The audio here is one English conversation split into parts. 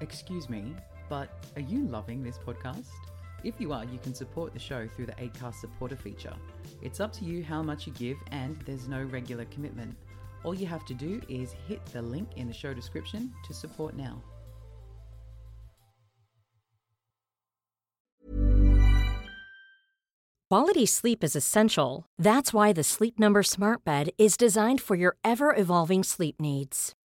Excuse me, but are you loving this podcast? If you are, you can support the show through the ACAST supporter feature. It's up to you how much you give, and there's no regular commitment. All you have to do is hit the link in the show description to support now. Quality sleep is essential. That's why the Sleep Number Smart Bed is designed for your ever evolving sleep needs.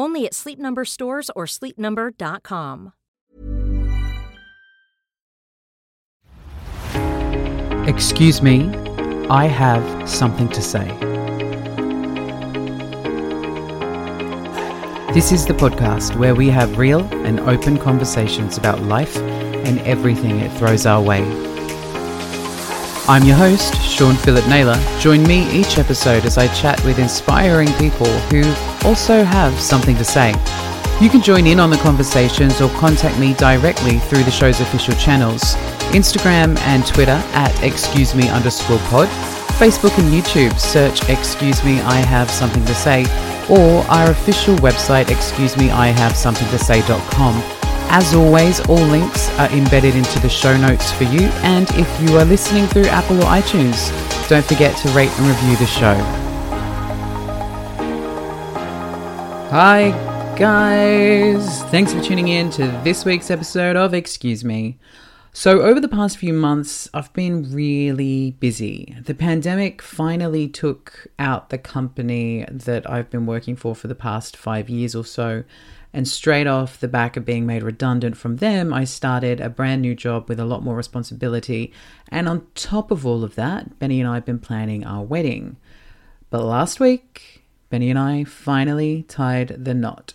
Only at Sleep Number stores or sleepnumber.com. Excuse me, I have something to say. This is the podcast where we have real and open conversations about life and everything it throws our way. I'm your host, Sean Philip Naylor. Join me each episode as I chat with inspiring people who also have something to say. You can join in on the conversations or contact me directly through the show's official channels Instagram and Twitter at excuse me underscore pod, Facebook and YouTube, search excuse me I have something to say, or our official website excuse me I have something to say.com. As always, all links are embedded into the show notes for you, and if you are listening through Apple or iTunes, don't forget to rate and review the show. Hi, guys! Thanks for tuning in to this week's episode of Excuse Me. So, over the past few months, I've been really busy. The pandemic finally took out the company that I've been working for for the past five years or so. And straight off the back of being made redundant from them, I started a brand new job with a lot more responsibility. And on top of all of that, Benny and I have been planning our wedding. But last week, Benny and I finally tied the knot.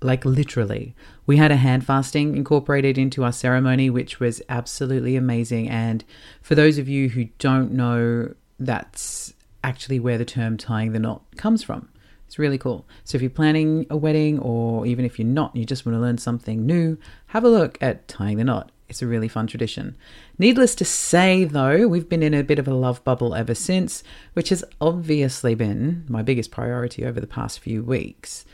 Like literally. We had a hand fasting incorporated into our ceremony, which was absolutely amazing. And for those of you who don't know, that's actually where the term tying the knot comes from. It's really cool. So if you're planning a wedding, or even if you're not, you just want to learn something new, have a look at tying the knot. It's a really fun tradition. Needless to say, though, we've been in a bit of a love bubble ever since, which has obviously been my biggest priority over the past few weeks.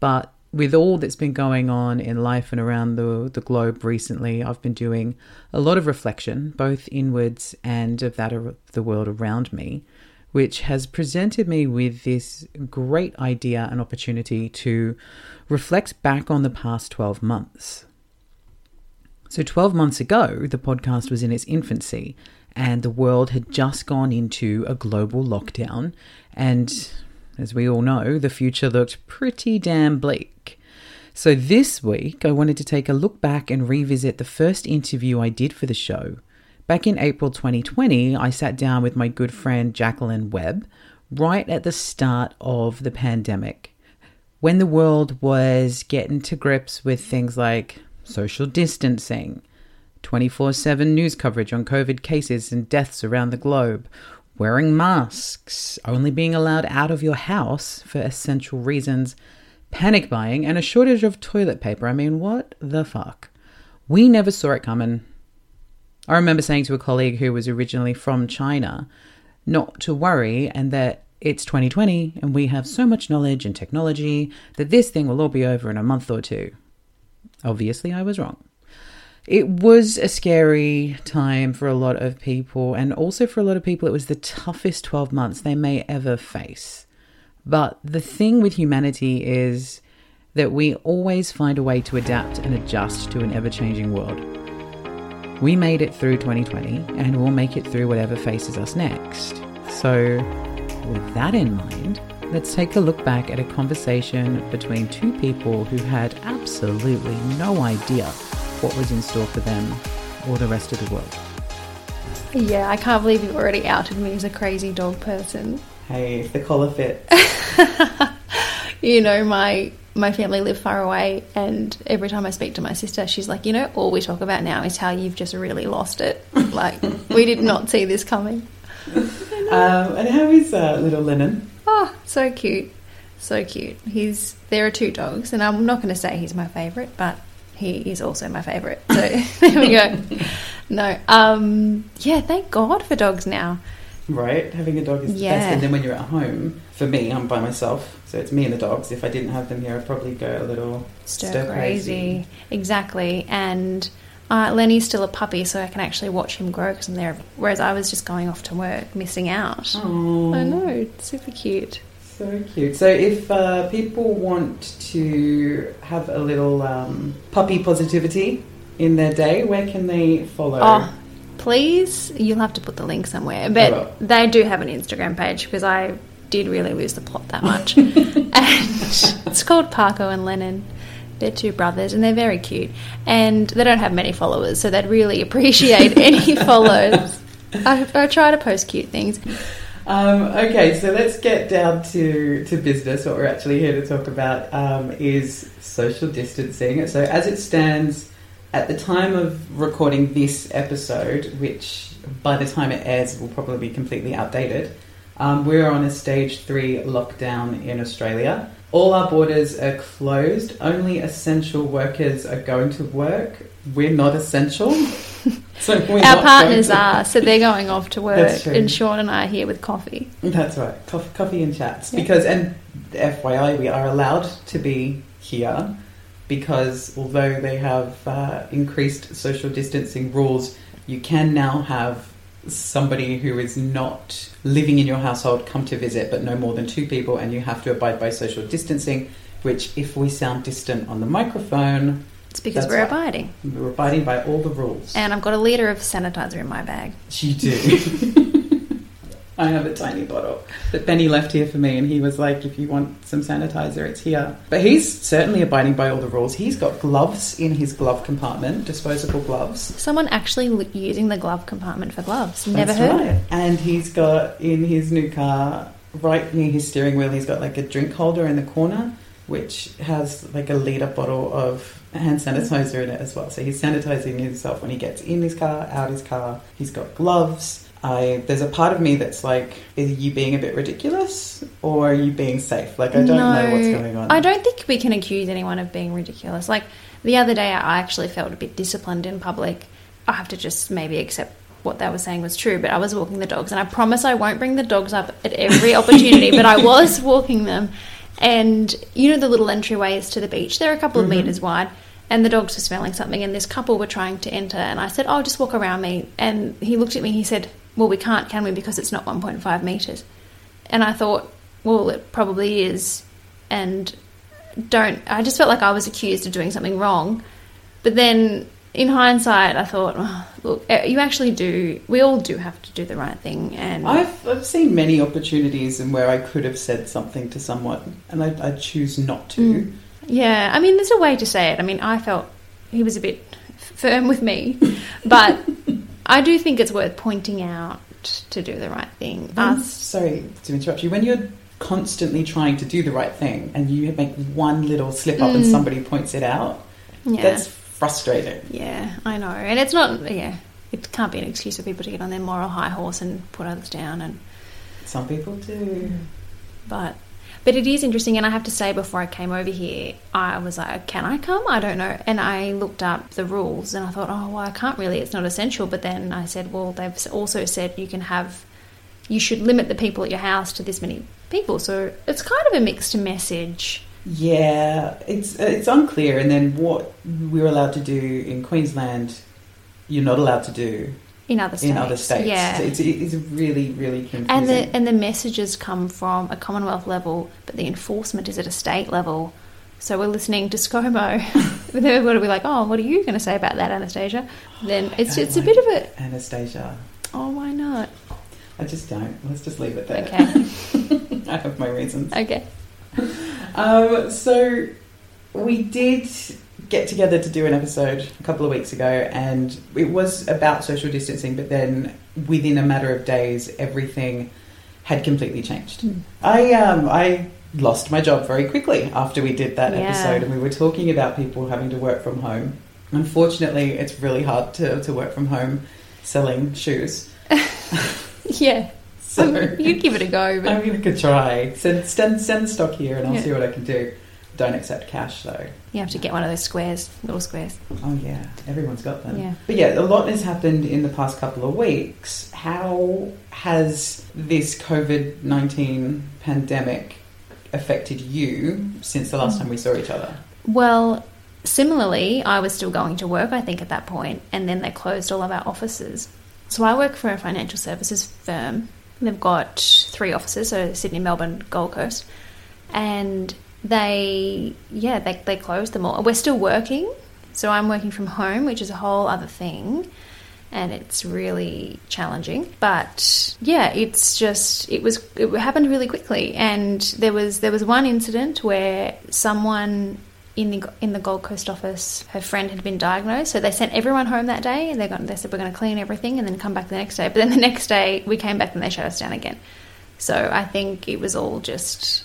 But with all that's been going on in life and around the, the globe recently, I've been doing a lot of reflection, both inwards and of that of the world around me which has presented me with this great idea and opportunity to reflect back on the past 12 months. So, 12 months ago, the podcast was in its infancy, and the world had just gone into a global lockdown. And as we all know, the future looked pretty damn bleak. So, this week, I wanted to take a look back and revisit the first interview I did for the show Back in April 2020, I sat down with my good friend Jacqueline Webb right at the start of the pandemic, when the world was getting to grips with things like social distancing, 24 7 news coverage on COVID cases and deaths around the globe, wearing masks, only being allowed out of your house for essential reasons, panic buying, and a shortage of toilet paper. I mean, what the fuck? We never saw it coming. I remember saying to a colleague who was originally from China not to worry and that it's 2020 and we have so much knowledge and technology that this thing will all be over in a month or two. Obviously, I was wrong. It was a scary time for a lot of people, and also for a lot of people, it was the toughest 12 months they may ever face. But the thing with humanity is that we always find a way to adapt and adjust to an ever changing world. We made it through 2020 and we'll make it through whatever faces us next. So, with that in mind, let's take a look back at a conversation between two people who had absolutely no idea what was in store for them or the rest of the world. Yeah, I can't believe you already outed me as a crazy dog person. Hey, if the collar fits. you know, my my family live far away, and every time I speak to my sister, she's like, you know, all we talk about now is how you've just really lost it. Like we did not see this coming. Um, and how is uh, little Lennon? Oh, so cute, so cute. He's there are two dogs, and I'm not going to say he's my favourite, but he is also my favourite. So there we go. No, um, yeah, thank God for dogs now. Right, having a dog is the best. And then when you're at home, for me, I'm by myself, so it's me and the dogs. If I didn't have them here, I'd probably go a little Stir, crazy. exactly. And uh, Lenny's still a puppy, so I can actually watch him grow because I'm there. Whereas I was just going off to work, missing out. Oh, I know, super cute. So cute. So, if uh, people want to have a little um, puppy positivity in their day, where can they follow? Oh, please, you'll have to put the link somewhere. But they do have an Instagram page because I did really lose the plot that much. and it's called Parko and Lennon. They're two brothers and they're very cute. And they don't have many followers, so they'd really appreciate any follows. I, I try to post cute things. Um, okay, so let's get down to, to business. What we're actually here to talk about um, is social distancing. So, as it stands at the time of recording this episode, which by the time it airs will probably be completely outdated, um, we're on a stage three lockdown in Australia. All our borders are closed. Only essential workers are going to work. We're not essential. so we're Our not partners to- are, so they're going off to work. That's true. And Sean and I are here with coffee. That's right. Coffee, coffee and chats. Yeah. Because, and FYI, we are allowed to be here because although they have uh, increased social distancing rules, you can now have somebody who is not living in your household come to visit, but no more than two people, and you have to abide by social distancing. Which, if we sound distant on the microphone, It's because That's we're right. abiding. we're abiding by all the rules. And I've got a litre of sanitizer in my bag. You do. I have a tiny bottle that Benny left here for me, and he was like, "If you want some sanitizer, it's here." But he's certainly abiding by all the rules. He's got gloves in his glove compartment, disposable gloves. Someone actually using the glove compartment for gloves. Never That's heard of right. it. And he's got in his new car, right near his steering wheel, he's got like a drink holder in the corner, which has like a liter bottle of hand sanitizer in it as well. So he's sanitizing himself when he gets in his car, out his car. He's got gloves. I there's a part of me that's like, are you being a bit ridiculous or are you being safe? Like I don't know what's going on. I don't think we can accuse anyone of being ridiculous. Like the other day, I actually felt a bit disciplined in public. I have to just maybe accept what they were saying was true, but I was walking the dogs, and I promise I won't bring the dogs up at every opportunity, but I was walking them. And you know the little entryways to the beach? They're a couple of mm-hmm. meters wide. And the dogs were smelling something, and this couple were trying to enter. And I said, Oh, just walk around me. And he looked at me, he said, Well, we can't, can we? Because it's not 1.5 meters. And I thought, Well, it probably is. And don't, I just felt like I was accused of doing something wrong. But then in hindsight, I thought, oh, look, eh, you actually do, we all do have to do the right thing. And I've, I've seen many opportunities and where I could have said something to someone and I, I choose not to. Mm. Yeah, I mean, there's a way to say it. I mean, I felt he was a bit firm with me, but I do think it's worth pointing out to do the right thing. When- Us, sorry to interrupt you. When you're constantly trying to do the right thing and you make one little slip up and Mm. somebody points it out, yeah, that's frustrating. yeah, I know, and it's not, yeah, it can't be an excuse for people to get on their moral high horse and put others down, and Some people do. but. But it is interesting, and I have to say, before I came over here, I was like, "Can I come? I don't know." And I looked up the rules, and I thought, "Oh, well, I can't really. It's not essential." But then I said, "Well, they've also said you can have, you should limit the people at your house to this many people." So it's kind of a mixed message. Yeah, it's it's unclear. And then what we're allowed to do in Queensland, you're not allowed to do In other states, in other states. yeah. It's, it's really, really confusing. and the and the messages come from a Commonwealth level, but the enforcement is at a state level. So we're listening to ScoMo, we've got to be like, "Oh, what are you going to say about that, Annastacia?" Then it's it's a bit of a Annastacia. oh, why not? I just don't. Let's just leave it there. Okay, I have my reasons. okay. Um, so we did get together to do an episode a couple of weeks ago, and it was about social distancing. But then, within a matter of days, everything had completely changed. Mm. I um, I lost my job very quickly after we did that Yeah. episode, and we were talking about people having to work from home. Unfortunately, it's really hard to, to work from home selling shoes. Yeah. So Um, you'd give it a go, but I mean, I could try. Send, send, send stock here, and I'll Yeah. see what I can do. Don't accept cash though. you have to get one of those squares, little squares. Oh yeah, everyone's got them. Yeah. But yeah, a lot has happened in the past couple of weeks. How has this COVID nineteen pandemic affected you since the last mm. time we saw each other? Well, similarly, I was still going to work, I think, at that point, and then they closed all of our offices. So I work for a financial services firm. They've got three offices, so Sydney, Melbourne, Gold Coast, and they, yeah, they, they closed them all. We're still working, so I'm working from home, which is a whole other thing. And it's really challenging, but yeah, it's just it was it happened really quickly, and there was there was one incident where someone in the in the Gold Coast office, her friend had been diagnosed, so they sent everyone home that day, and they got they said we're going to clean everything and then come back the next day. But then the next day we came back and they shut us down again. So I think it was all just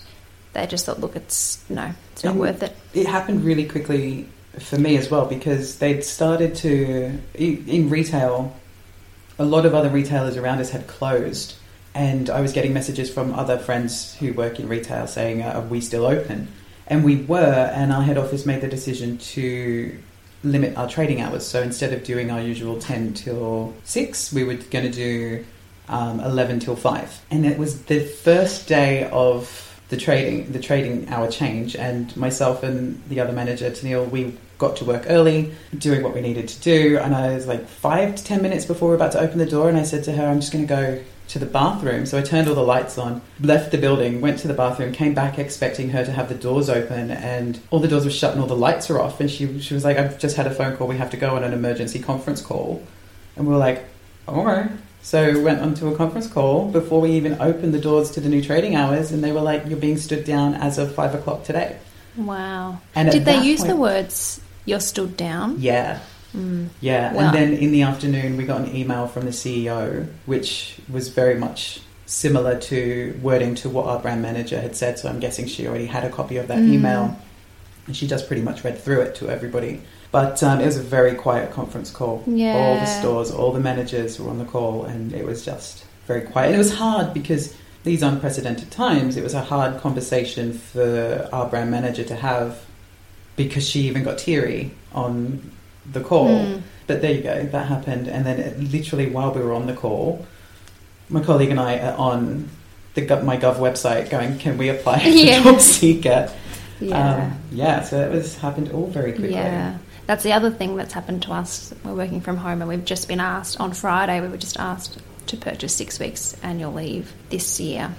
they just thought, look, it's no, it's not And worth it. It happened really quickly for me as well because they'd started to in retail. A lot of other retailers around us had closed, and I was getting messages from other friends who work in retail saying, "Are we still open?" And we were, and our head office made the decision to limit our trading hours. So instead of doing our usual ten till six, we were going to do um, eleven till five. And it was the first day of the trading the trading hour change and myself and the other manager Tennille we got to work early doing what we needed to do and I was like five to ten minutes before we were about to open the door and I said to her I'm just going to go to the bathroom. So I turned all the lights on left the building went to the bathroom came back expecting her to have the doors open and all the doors were shut and all the lights were off and she, she was like I've just had a phone call we have to go on an emergency conference call. And we were like all right so we went onto a conference call before we even opened the doors to the new trading hours, and they were like, "You're being stood down as of five o'clock today." Wow. And Did they use the words "you're stood down"? Yeah, Mm. yeah. Wow. And then in the afternoon, we got an email from the CEO, which was very much similar to wording to what our brand manager had said. So I'm guessing she already had a copy of that Mm. email, and she just pretty much read through it to everybody. But um, it was a very quiet conference call. Yeah. All the stores, all the managers were on the call, and it was just very quiet. And it was hard because these unprecedented times, it was a hard conversation for our brand manager to have because she even got teary on the call. Mm. But there you go, that happened. And then it, literally while we were on the call, my colleague and I are on the Gov- myGov website going, can we apply for Yeah. JobSeeker? Yeah. Um, yeah, so it was happened all very quickly. Yeah. That's the other thing that's happened to us. We're working from home and we've just been asked on Friday, we were just asked to purchase six weeks annual leave this year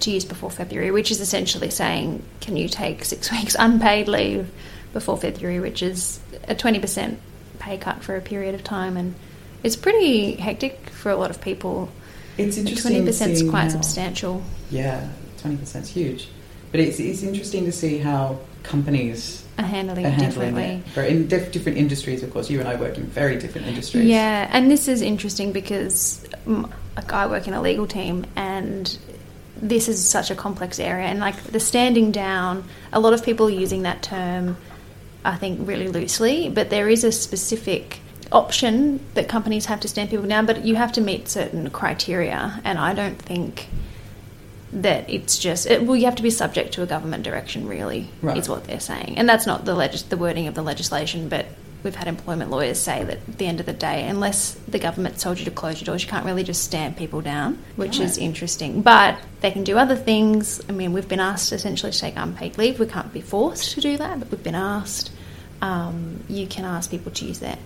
to use before February, which is essentially saying, can you take six weeks unpaid leave before February, which is a 20% pay cut for a period of time. And it's pretty hectic for a lot of people. It's interesting. 20% is quite how- substantial. Yeah, twenty percent is huge, but it's it's interesting to see how companies Are handling are it handling differently. it. In diff- different industries, of course, you and I work in very different industries. Yeah, and this is interesting because like I work in a legal team, and this is such a complex area. And like the standing down, a lot of people are using that term, I think, really loosely. But there is a specific option that companies have to stand people down, but you have to meet certain criteria. And I don't think that it's just it, well you have to be subject to a government direction really Right. is what they're saying. And that's not the legis- the wording of the legislation but we've had employment lawyers say that at the end of the day unless the government told you to close your doors you can't really just stamp people down which is interesting. But they can do other things. I mean we've been asked essentially to take unpaid leave. We can't be forced to do that but we've been asked. Um, you can ask people to use their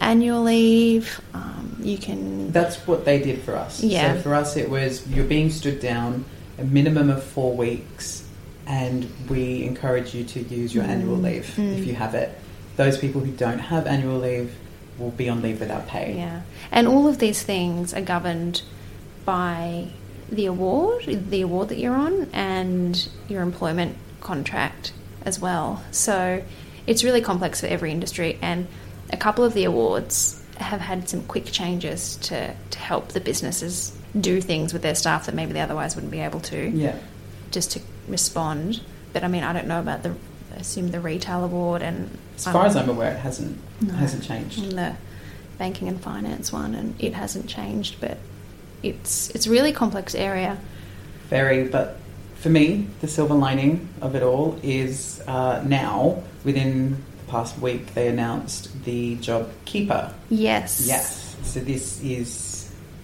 annual leave. Um, you can That's what they did for us. Yeah. So for us, it was you're being stood down a minimum of four weeks, and we encourage you to use your annual Mm, leave mm. if you have it. Those people who don't have annual leave will be on leave without pay. Yeah, and all of these things are governed by the award, the award that you're on, and your employment contract as well. So it's really complex for every industry, and a couple of the awards have had some quick changes to, to help the businesses do things with their staff that maybe they otherwise wouldn't be able to. Yeah. just to respond. But I mean, I don't know about the I assume the retail award and As far as I'm aware, it hasn't No. hasn't changed. and the banking and finance one, and it hasn't changed. But it's it's a really complex area. Very, but for me, the silver lining of it all is uh, now within the past week they announced the job keeper. Yes. Yes, so this is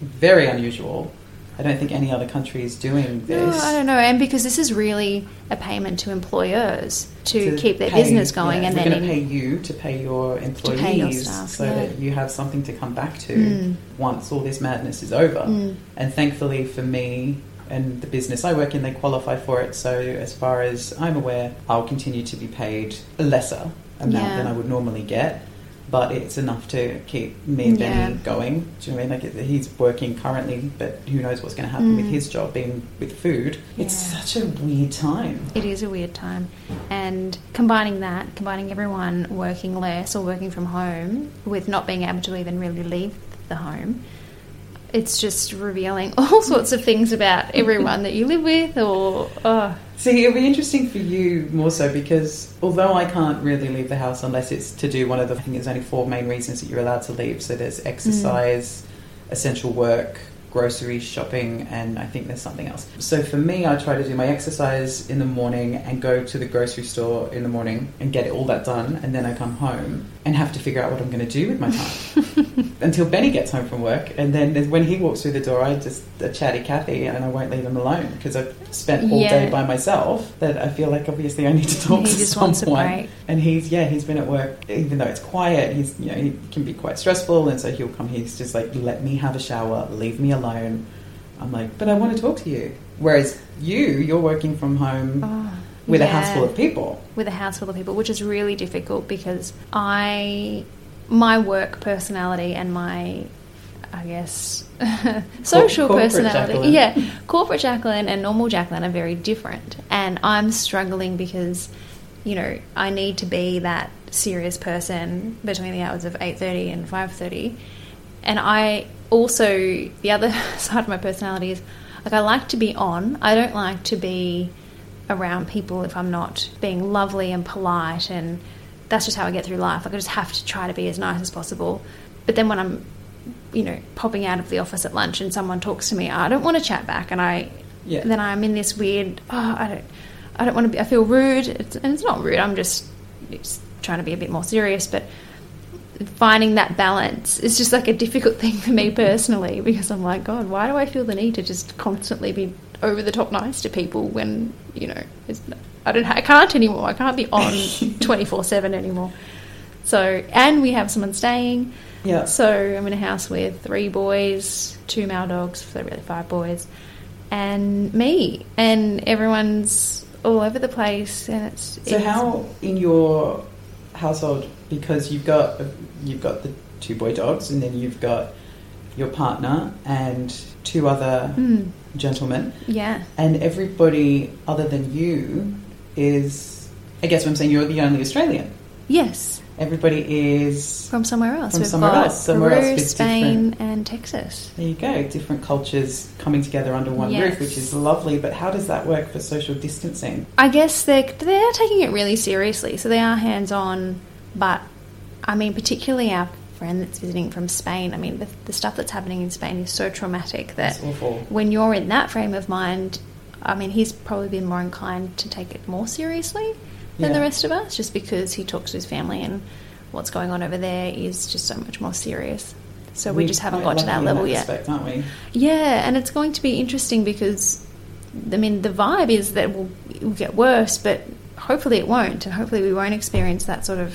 very unusual. I don't think any other country is doing No, this. I don't know, and because this is really a payment to employers to, to keep their pay- business going, yeah, and then going to pay you to pay your employees, pay your staff, so yeah. that you have something to come back to Mm. once all this madness is over. Mm. And thankfully for me and the business I work in, they qualify for it. So as far as I'm aware, I'll continue to be paid a lesser amount Yeah. than I would normally get. But it's enough to keep me and Benny Yeah. going. Do you know what I mean? Like he's working currently, but who knows what's going to happen with Mm. his job being with food. It's such a weird time. It is a weird time. And combining that, combining everyone working less or working from home with not being able to even really leave the home, it's just revealing all sorts of things about everyone that you live with or, oh, See, it'll be interesting for you more so because although I can't really leave the house unless it's to do one of the, I think there's only four main reasons that you're allowed to leave. So there's mm. exercise, essential work, grocery shopping, and I think there's something else. So for me, I try to do my exercise in the morning and go to the grocery store in the morning and get all that done, and then I come home and have to figure out what I'm going to do with my time until Benny gets home from work. And then when he walks through the door, I just a chatty Cathy, and I won't leave him alone because I've spent all Yeah. day by myself. That I feel like obviously I need to talk He to just wants a someone. And he's yeah, he's been at work even though it's quiet. He's you know he can be quite stressful, and so he'll come. Here, he's just like let me have a shower, leave me alone. I'm like, but I want to talk to you. Whereas you, you're working from home oh, with a yeah. house full of people. with a house full of people, which is really difficult because I, my work personality and my, I guess, social corporate personality, Jacqueline. yeah, corporate Jacqueline and normal Jacqueline are very different, and I'm struggling because, you know, I need to be that serious person between the hours of eight thirty and five thirty, and I also the other side of my personality is like I like to be on. I don't like to be around people if I'm not being lovely and polite and that's just how I get through life. Like I just have to try to be as nice as possible. But then when I'm, you know, popping out of the office at lunch and someone talks to me, I don't want to chat back, and I, Yeah. then I'm in this weird. Oh, I don't, I don't want to be. I feel rude, it's, and it's not rude. I'm just, just trying to be a bit more serious, but finding that balance is just like a difficult thing for me personally because I'm like, God, why do I feel the need to just constantly be over the top nice to people when you know it's, I don't, I can't anymore. I can't be on twenty four seven anymore. So, and we have someone staying. Yeah. So I'm in a house with three boys, two male dogs, so really five boys, and me, and everyone's all over the place, and it's So it's- how in your household because you've got you've got the two boy dogs and then you've got your partner and two other Hmm. Gentlemen yeah. and everybody other than you is I guess what I'm saying you're the only Australian. Yes, Everybody is from somewhere else. From We've somewhere else, somewhere Peru, else, Spain, and Texas. there you go, different cultures coming together under one Yes. roof, which is lovely. But how does that work for social distancing? I guess they're they are taking it really seriously, so they are hands on. But I mean, particularly our friend that's visiting from Spain. I mean, the, the stuff that's happening in Spain is so traumatic that when you're in that frame of mind, I mean, he's probably been more inclined to take it more seriously than the rest of us, just because he talks to his family and what's going on over there is just so much more serious. So we We're just haven't got to that level yet. Aspect, aren't we? Yeah, and it's going to be interesting because, I mean, the vibe is that it will, it will get worse, but hopefully it won't, and hopefully we won't experience that sort of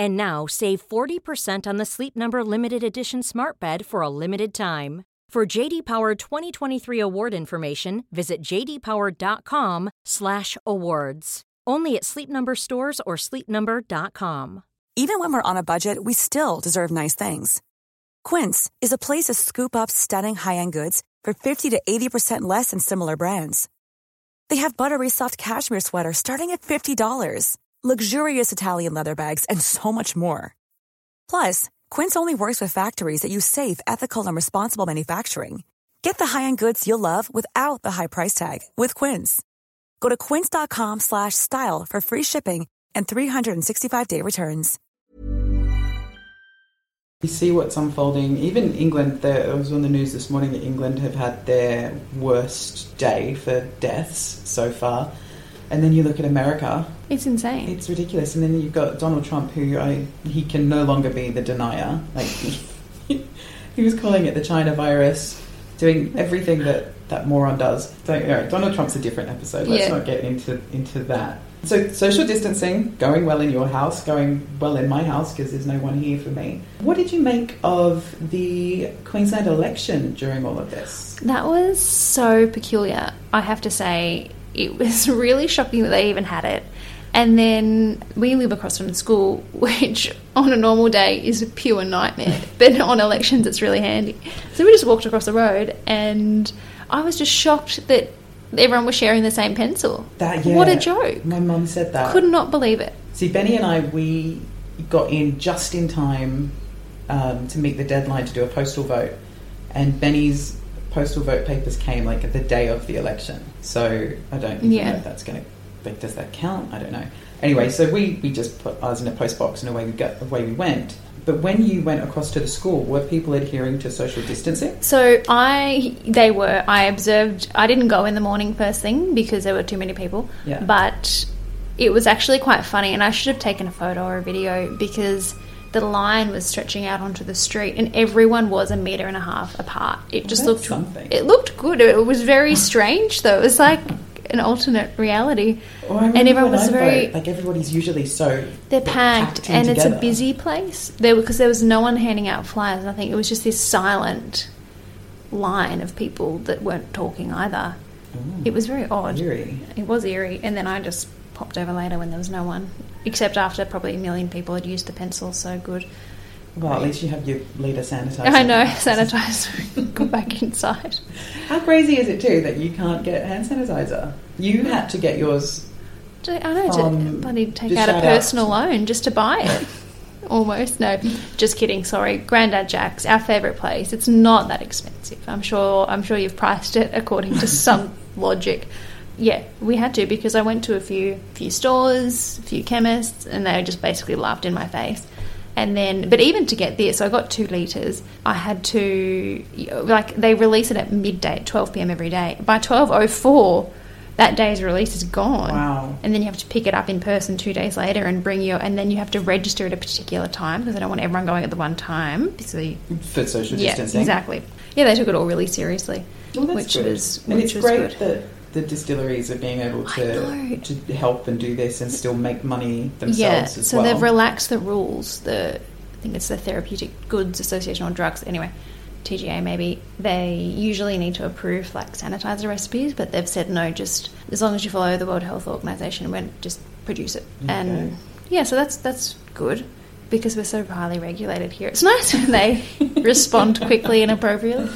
And now save 40% on the Sleep Number limited edition Smart Bed for a limited time. For JD Power 2023 award information, visit jdpower.com/awards. Only at Sleep Number stores or sleepnumber.com. Even when we're on a budget, we still deserve nice things. Quince is a place to scoop up stunning high-end goods for 50 to 80% less than similar brands. They have buttery soft cashmere sweaters starting at $50, luxurious Italian leather bags, and so much more. Plus, Quince only works with factories that use safe, ethical, and responsible manufacturing. Get the high-end goods you'll love without the high price tag with Quince. Go to quince.com slash style for free shipping and 365-day returns. You see what's unfolding. Even England, there, was on the news this morning that England have had their worst day for deaths so far. And then you look at America, It's insane. it's ridiculous. And then you've got Donald Trump, who I, he can no longer be the denier. Like he was calling it the China virus, doing everything that that moron does. So anyway, Donald Trump's a different episode. Let's Yeah. not get into into that. So social distancing going well in your house, going well in my house because there's no one here for me. What did you make of the Queensland election during all of this? That was so peculiar. I have to say, it was really shocking that they even had it. And then we live across from the school, which on a normal day is a pure nightmare, but on elections it's really handy. So we just walked across the road, and I was just shocked that everyone was sharing the same pencil. That yeah, What a joke! My mum said that. Could not believe it. See, Benny and I, we got in just in time um, to meet the deadline to do a postal vote, and Benny's postal vote papers came like the day of the election. So I don't even Yeah. know if that's going to. Like, does that count? I don't know. Anyway, so we, we just put ours in a post box and away we go, away we went. But when you went across to the school, were people adhering to social distancing? So I, they were. I observed. I didn't go in the morning first thing because there were too many people. Yeah. But it was actually quite funny, and I should have taken a photo or a video because the line was stretching out onto the street, and everyone was a meter and a half apart. It just that's looked something. It looked good. It was very strange, though. It was like an alternate reality, Well, and everyone was I very. vote, like everybody's usually so They're packed, and it's a busy place. There because there was no one handing out flyers. I think it was just this silent line of people that weren't talking either. Mm. It was very odd. eerie. It was eerie, and then I just popped over later when there was no one, except after probably a million people had used the pencil. So good. Well, at least you have your liter sanitizer. I know, sanitize. Go back inside. How crazy is it too that you can't get hand sanitizer? You had to get yours. I know. From- to bloody take out a shout out personal loan just to buy it. Almost no, just kidding. Sorry, Grandad Jack's, our favourite place. It's not that expensive. I'm sure. I'm sure you've priced it according to some logic. Yeah, we had to because I went to a few few stores, a few chemists, and they just basically laughed in my face. And then, but even to get this, I got two liters. I had to like they release it at midday, at twelve pm every day. By twelve oh four, that day's release is gone Wow. and then you have to pick it up in person two days later and bring your and then you have to register at a particular time because I don't want everyone going at the one time. So you- For social yeah, exactly. Yeah, they took it all really seriously, Well, that's which good. was and which it's was great good. that the distilleries are being able to to help and do this and still make money themselves yeah, so well. they've relaxed the rules. The I think it's the Therapeutic Goods Association or Drugs. Anyway, TGA maybe they usually need to approve like sanitizer recipes, but they've said no. Just as long as you follow the World Health Organization, when just produce it. And yeah, so that's that's good because we're so highly regulated here. It's nice when they respond quickly and appropriately.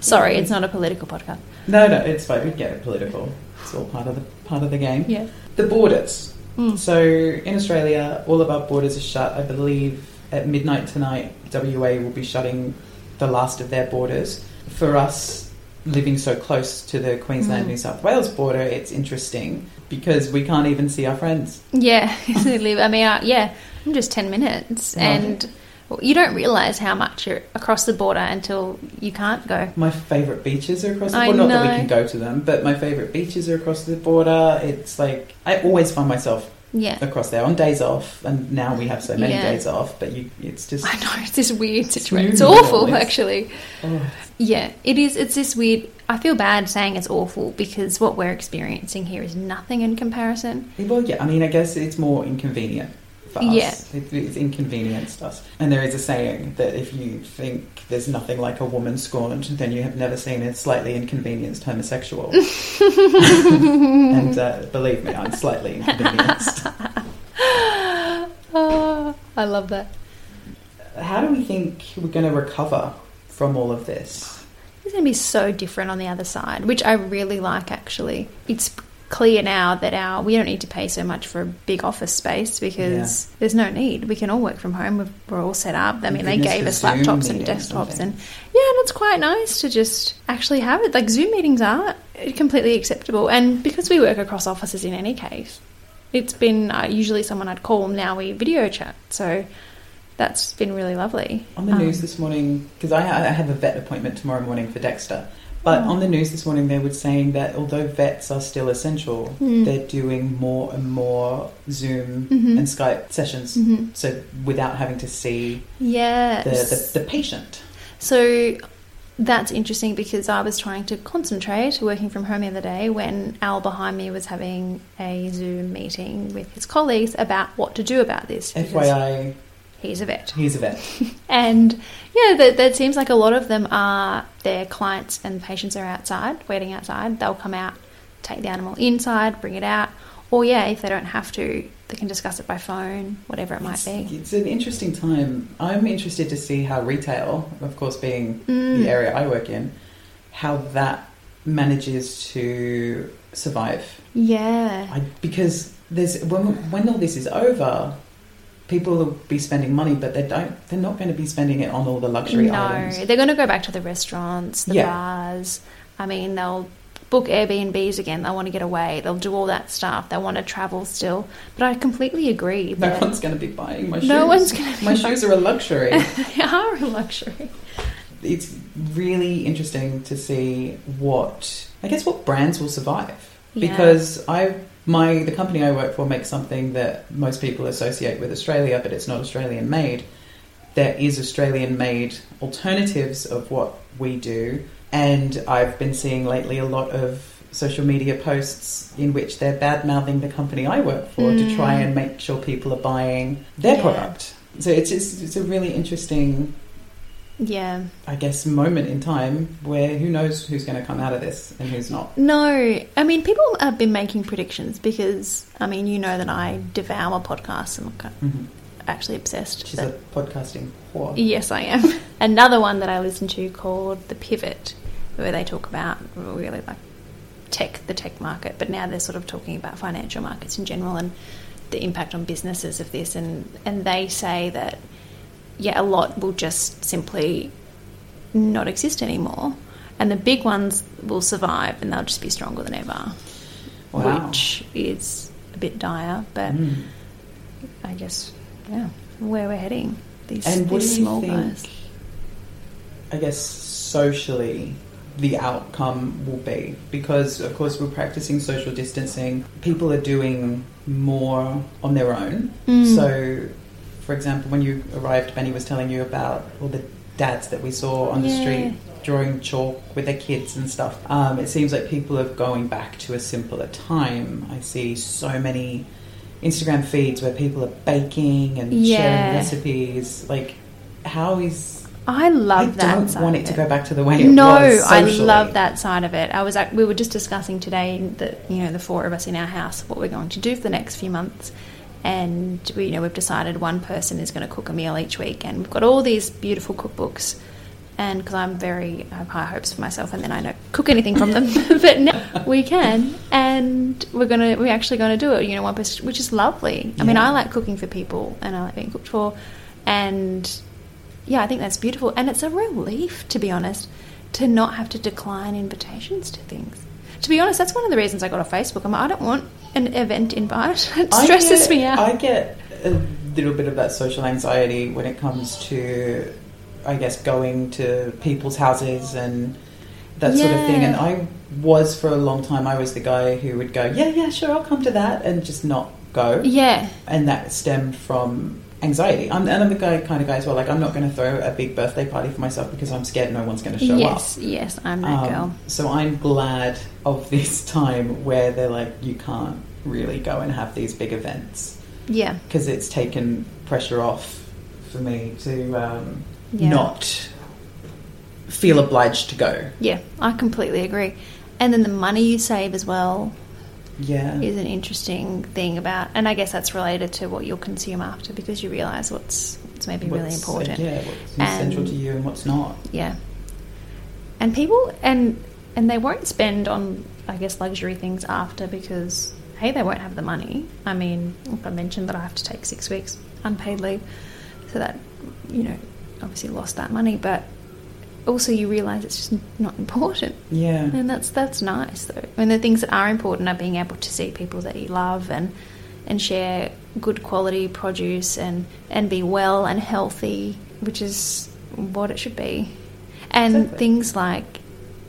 Sorry, it's not a political podcast. No, no, it's fine. We get it political. It's all part of the part of the game. Yeah. The borders. Mm. So in Australia, all of our borders are shut. I believe at midnight tonight, WA will be shutting the last of their borders. For us, living so close to the Queensland Mm. New South Wales border, it's interesting because we can't even see our friends. Yeah, live. I mean, uh, yeah, I'm just ten minutes, and well, you don't realise how much you're across the border until you can't go. My favourite beaches are across the border. Not that we can go to them, but my favourite beaches are across the border. It's like I always find myself Yeah, across there on days off, and now we have so many Yeah. days off. But you, it's just I know it's this weird situation. It's awful, always. actually. oh, Yeah, it is. It's this weird. I feel bad saying it's awful because what we're experiencing here is nothing in comparison. well, yeah. I mean, I guess it's more inconvenient for us. Yeah. It, it's inconvenienced us. And there is a saying that if you think there's nothing like a woman scorned, then you have never seen a slightly inconvenienced homosexual. and uh, believe me, I'm slightly inconvenienced. Oh, I love that. How do we think we're going to recover from all of this? It's going to be so different on the other side, which I really like actually. It's clear now that our we don't need to pay so much for a big office space because Yeah. there's no need. We can all work from home. We've- We're all set up. I mean, they gave us Zoom laptops and desktops, and yeah, and it's quite nice to just actually have it. Like Zoom meetings are completely acceptable, and because we work across offices in any case, it's been uh, usually someone I'd call. Now we video chat, so that's been really lovely. On the Um, news this morning, because I, I have a vet appointment tomorrow morning for Dexter, but Oh. on the news this morning they were saying that although vets are still essential, Mm. they're doing more and more Zoom Mhm. and Skype sessions, Mhm. so without having to see Yes. the, the, the patient. So that's interesting because I was trying to concentrate working from home the other day when Al behind me was having a Zoom meeting with his colleagues about what to do about this. FYI, He's a vet. he's a vet. And yeah, that, that seems like a lot of them are their clients and patients are outside, waiting outside. They'll come out, take the animal inside, bring it out. Or yeah, if they don't have to, they can discuss it by phone, whatever it might be. It's an interesting time. I'm interested to see how retail, of course, being Mm. the area I work in, how that manages to survive. Yeah. I, because there's when when all this is over, people will be spending money, but they don't. They're not going to be spending it on all the luxury no, items. No, they're going to go back to the restaurants, the Yeah. bars. I mean, they'll book Airbnbs again. They'll want to get away. They'll do all that stuff. They want to travel still. But I completely agree No one's going to be buying my shoes. No one's gonna be My shoes are a luxury. they are a luxury. it's really interesting to see what I guess what brands will survive Yeah. because I my the company I work for makes something that most people associate with Australia, but it's not Australian made. There is Australian made alternatives of what we do, and I've been seeing lately a lot of social media posts in which they're bad mouthing the company I work for to try Mm. and make sure people are buying their Yeah. product. So it's just, it's a really interesting Yeah. I guess, moment in time where who knows who's going to come out of this and who's not. No, I mean, people have been making predictions because, I mean, you know that I devour podcasts and I'm Mm-hmm. actually obsessed. She's a podcasting whore. Yes, I am. Another one that I listen to called The Pivot, where they talk about really like tech, the tech market, but now they're sort of talking about financial markets in general and the impact on businesses of this. And, and they say that, yeah, a lot will just simply not exist anymore. And the big ones will survive and they'll just be stronger than ever, Wow. which is a bit dire, but Mm. I guess, yeah, where we're heading. These, And what do these you small think, guys. I guess, socially, the outcome will be? Because, of course, we're practicing social distancing. People are doing more on their own. Mm. So, for example, when you arrived, Benny was telling you about all the dads that we saw on the street drawing chalk with their kids and stuff. Um, it seems like people are going back to a simpler time. I see so many Instagram feeds where people are baking and Yeah. sharing recipes. Like, how is I love I that. don't side want of it to go back to the way it no, was. No, I love that side of it. I was like, we were just discussing today that you know the four of us in our house what we're going to do for the next few months, and we you know we've decided one person is going to cook a meal each week, and we've got all these beautiful cookbooks. And because I'm very, I have high hopes for myself, and then I don't cook anything from them, but now we can, and we're gonna, we're actually going to do it. You know, one person, which is lovely. I mean, I like cooking for people, and I like being cooked for, and yeah, I think that's beautiful. And it's a relief, to be honest, to not have to decline invitations to things. To be honest, that's one of the reasons I got off Facebook. I'm I don't want an event invite. It stresses get- me out. I get a little bit of that social anxiety when it comes to, I guess, going to people's houses and that sort of thing. And I was for a long time. I was the guy who would go, yeah, yeah, sure, I'll come to that, and just not go. yeah, And that stemmed from anxiety. I'm, and I'm the guy kind of guy as well. Like, I'm not going to throw a big birthday party for myself because I'm scared no one's going to show up. yes, yes, I'm that Um, girl. So I'm glad of this time where they're like, you can't really go and have these big events. Yeah. because it's taken pressure off for me to um, Yeah. not feel obliged to go. Yeah, I completely agree. And then the money you save as well Yeah. is an interesting thing about, and I guess that's related to what you'll consume after because you realise what's what's maybe really What's, uh, important. yeah, what's And- essential to you and what's not. Yeah. And people and and they won't spend on I guess luxury things after because hey they won't have the money. I mean, I mentioned that I have to take six weeks unpaid leave, so that you know obviously lost that money, but also you realise it's just not important. Yeah. And that's that's nice though. And the things that are important are being able to see people that you love and and share good quality produce and and be well and healthy, which is what it should be. And things like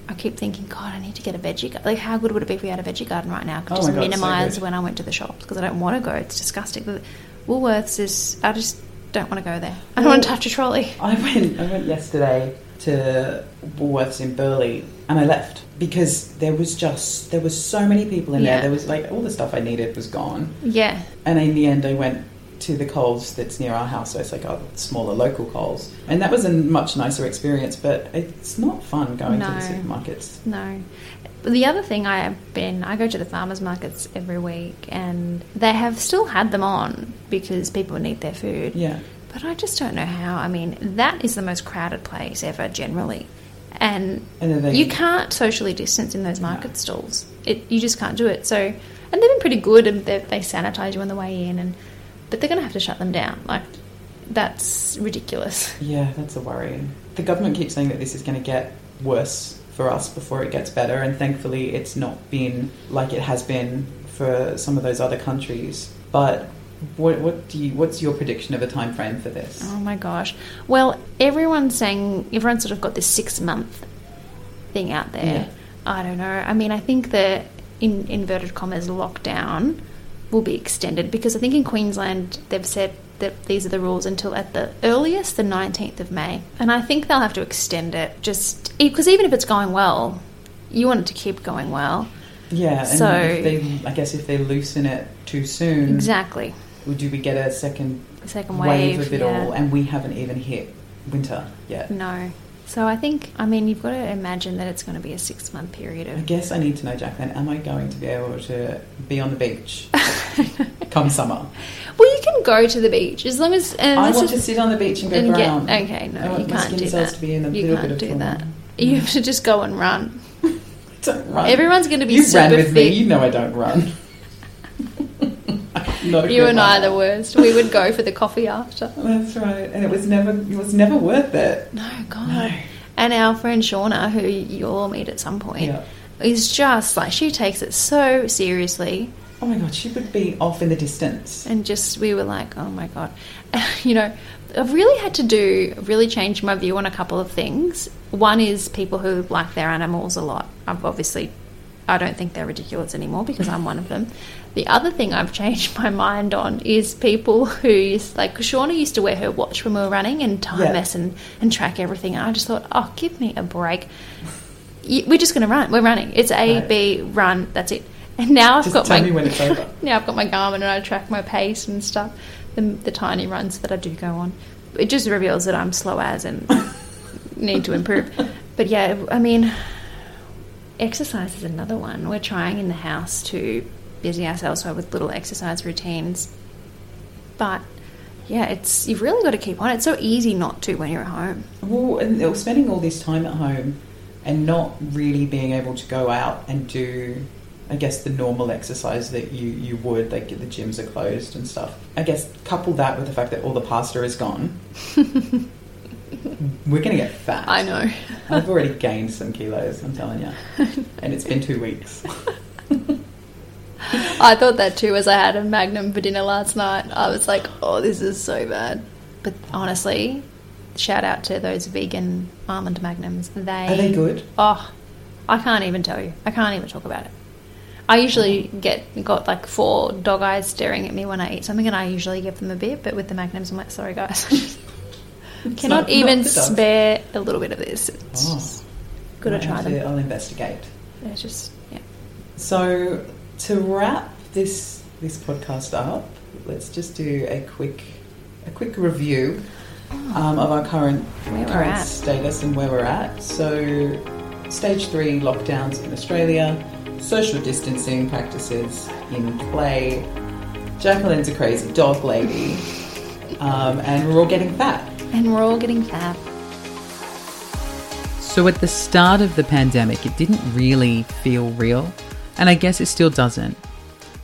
I keep thinking, God, I need to get a veggie garden. Like, how good would it be if we had a veggie garden right now? I could Oh just God, minimise good. when I went to the shops because I don't want to go. It's disgusting. Woolworths is, I just don't want to go there. I don't want to touch a trolley. I went. I went yesterday to Woolworths in Burleigh, and I left because there was just there was so many people in Yeah. there. There was like all the stuff I needed was gone, Yeah. and in the end, I went to the Coles that's near our house. So it's like a smaller local Coles, and that was a much nicer experience. But it's not fun going to the supermarkets. No. But the other thing I have been, I go to the farmers markets every week and they have still had them on because people need their food. Yeah, But I just don't know how. I mean, that is the most crowded place ever generally. And, And they- you can't socially distance in those market stalls. It, you just can't do it. So, and they've been pretty good and they, they sanitize you on the way in and but they're going to have to shut them down. Like that's ridiculous. yeah, that's a worry. The government keeps saying that this is going to get worse for us before it gets better, and thankfully, it's not been like it has been for some of those other countries. But what, what do you? What's your prediction of a time frame for this? Oh my gosh. Well, everyone's saying, everyone's sort of got this six month thing out there. Yeah. I don't know. I mean, I think the in inverted commas lockdown will be extended because I think in Queensland they've said that these are the rules until at the earliest the 19th of May. And I think they'll have to extend it just because even if it's going well, you want it to keep going well. Yeah, and So- if they, I guess if they loosen it too soon, Exactly. Do we get a second second wave, wave, of it yeah. all? And we haven't even hit winter yet. No. So I think, I mean, you've got to imagine that it's going to be a six month period I guess I need to know, Jacqueline, am I going to be able to be on the beach come summer? Well, you can go to the beach as long as. And I want to sit on the beach and go and get- okay, no, I want you my can't skin do cells that. to be in a you little can't bit of do that. You have to just go and run. Don't run. Everyone's going to be you super ran with fit. me. You know I don't run. Not a You and I are the worst. We would go for the coffee after. That's right, and it was never it was never worth it. No, God. No. And our friend Shauna, who you'll all meet at some point, Yeah. is just like she takes it so seriously. Oh my god, she would be off in the distance. and just we were like, oh my god, you know, I've really had to do really change my view on a couple of things. One is people who like their animals a lot. I've obviously, I don't think they're ridiculous anymore because I'm one of them. The other thing I've changed my mind on is people who used, like Shauna used to wear her watch when we were running and time Yeah. us and, and track everything. And I just thought, oh, give me a break. We're just going to run. We're running. It's A, Right. B, run. That's it. And now I've Just got tell my me when it's over. now I've got my Garmin and I track my pace and stuff. The, the tiny runs that I do go on. It just reveals that I'm slow as and need to improve. But yeah, I mean, exercise is another one. We're trying in the house to busy ourselves with little exercise routines. But yeah, it's you've really got to keep on. It's so easy not to when you're at home. Well, and spending all this time at home and not really being able to go out and do, I guess, the normal exercise that you, you would, like the gyms are closed and stuff. I guess couple that with the fact that all the pasta is gone. We're going to get fat. I know. I've already gained some kilos, I'm telling you. And it's been two weeks. I thought that too as I had a Magnum for dinner last night. I was like, oh, this is so bad. But honestly, shout out to those vegan almond Magnums. They Are they good? Oh, I can't even tell you. I can't even talk about it. I usually get got like four dog eyes staring at me when I eat something, and I usually give them a bit. But with the Magnums, I'm like, sorry guys, It's cannot not- even not dogs. spare a little bit of this. It's Oh. just gotta Might try have them. I'll investigate. It's just yeah. So, to wrap this this podcast up, let's just do a quick a quick review um, of our current Where we're current at. status and where we're at. So, stage three lockdowns in Australia, social distancing practices in play. Jacqueline's a crazy dog lady, um, and we're all getting fat. And we're all getting fat. So, at the start of the pandemic, it didn't really feel real, and I guess it still doesn't.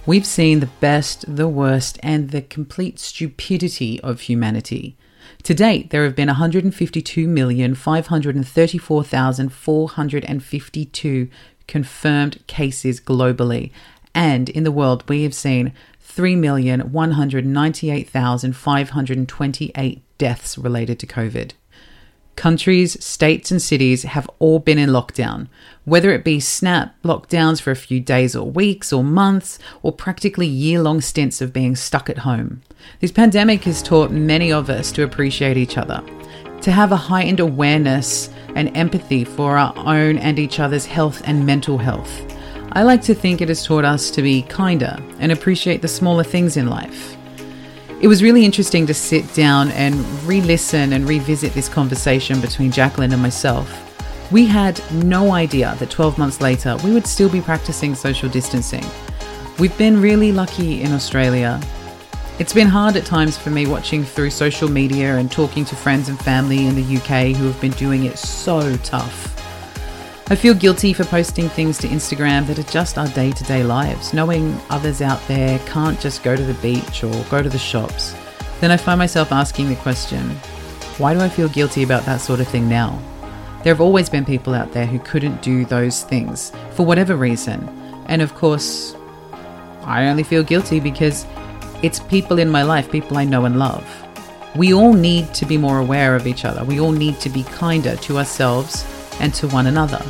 We've seen the best, the worst, and the complete stupidity of humanity. To date, there have been 152,534,452 confirmed cases globally, and in the world, we have seen 3,198,528 deaths related to COVID. Countries, states, and cities have all been in lockdown, whether it be snap lockdowns for a few days or weeks or months, or practically year long stints of being stuck at home. This pandemic has taught many of us to appreciate each other, to have a heightened awareness and empathy for our own and each other's health and mental health. I like to think it has taught us to be kinder and appreciate the smaller things in life. It was really interesting to sit down and re listen and revisit this conversation between Jacqueline and myself. We had no idea that 12 months later we would still be practicing social distancing. We've been really lucky in Australia. It's been hard at times for me watching through social media and talking to friends and family in the UK who have been doing it so tough. I feel guilty for posting things to Instagram that are just our day to day lives, knowing others out there can't just go to the beach or go to the shops. Then I find myself asking the question why do I feel guilty about that sort of thing now? There have always been people out there who couldn't do those things for whatever reason. And of course, I only feel guilty because it's people in my life, people I know and love. We all need to be more aware of each other. We all need to be kinder to ourselves and to one another.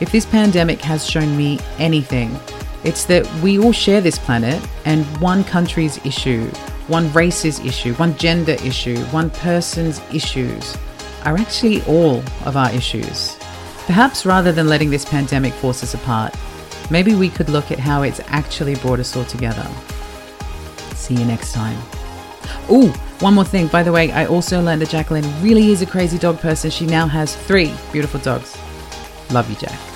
If this pandemic has shown me anything, it's that we all share this planet and one country's issue, one race's issue, one gender issue, one person's issues are actually all of our issues. Perhaps rather than letting this pandemic force us apart, maybe we could look at how it's actually brought us all together. See you next time. Ooh, one more thing. By the way, I also learned that Jacqueline really is a crazy dog person. She now has three beautiful dogs. Love you, Jack.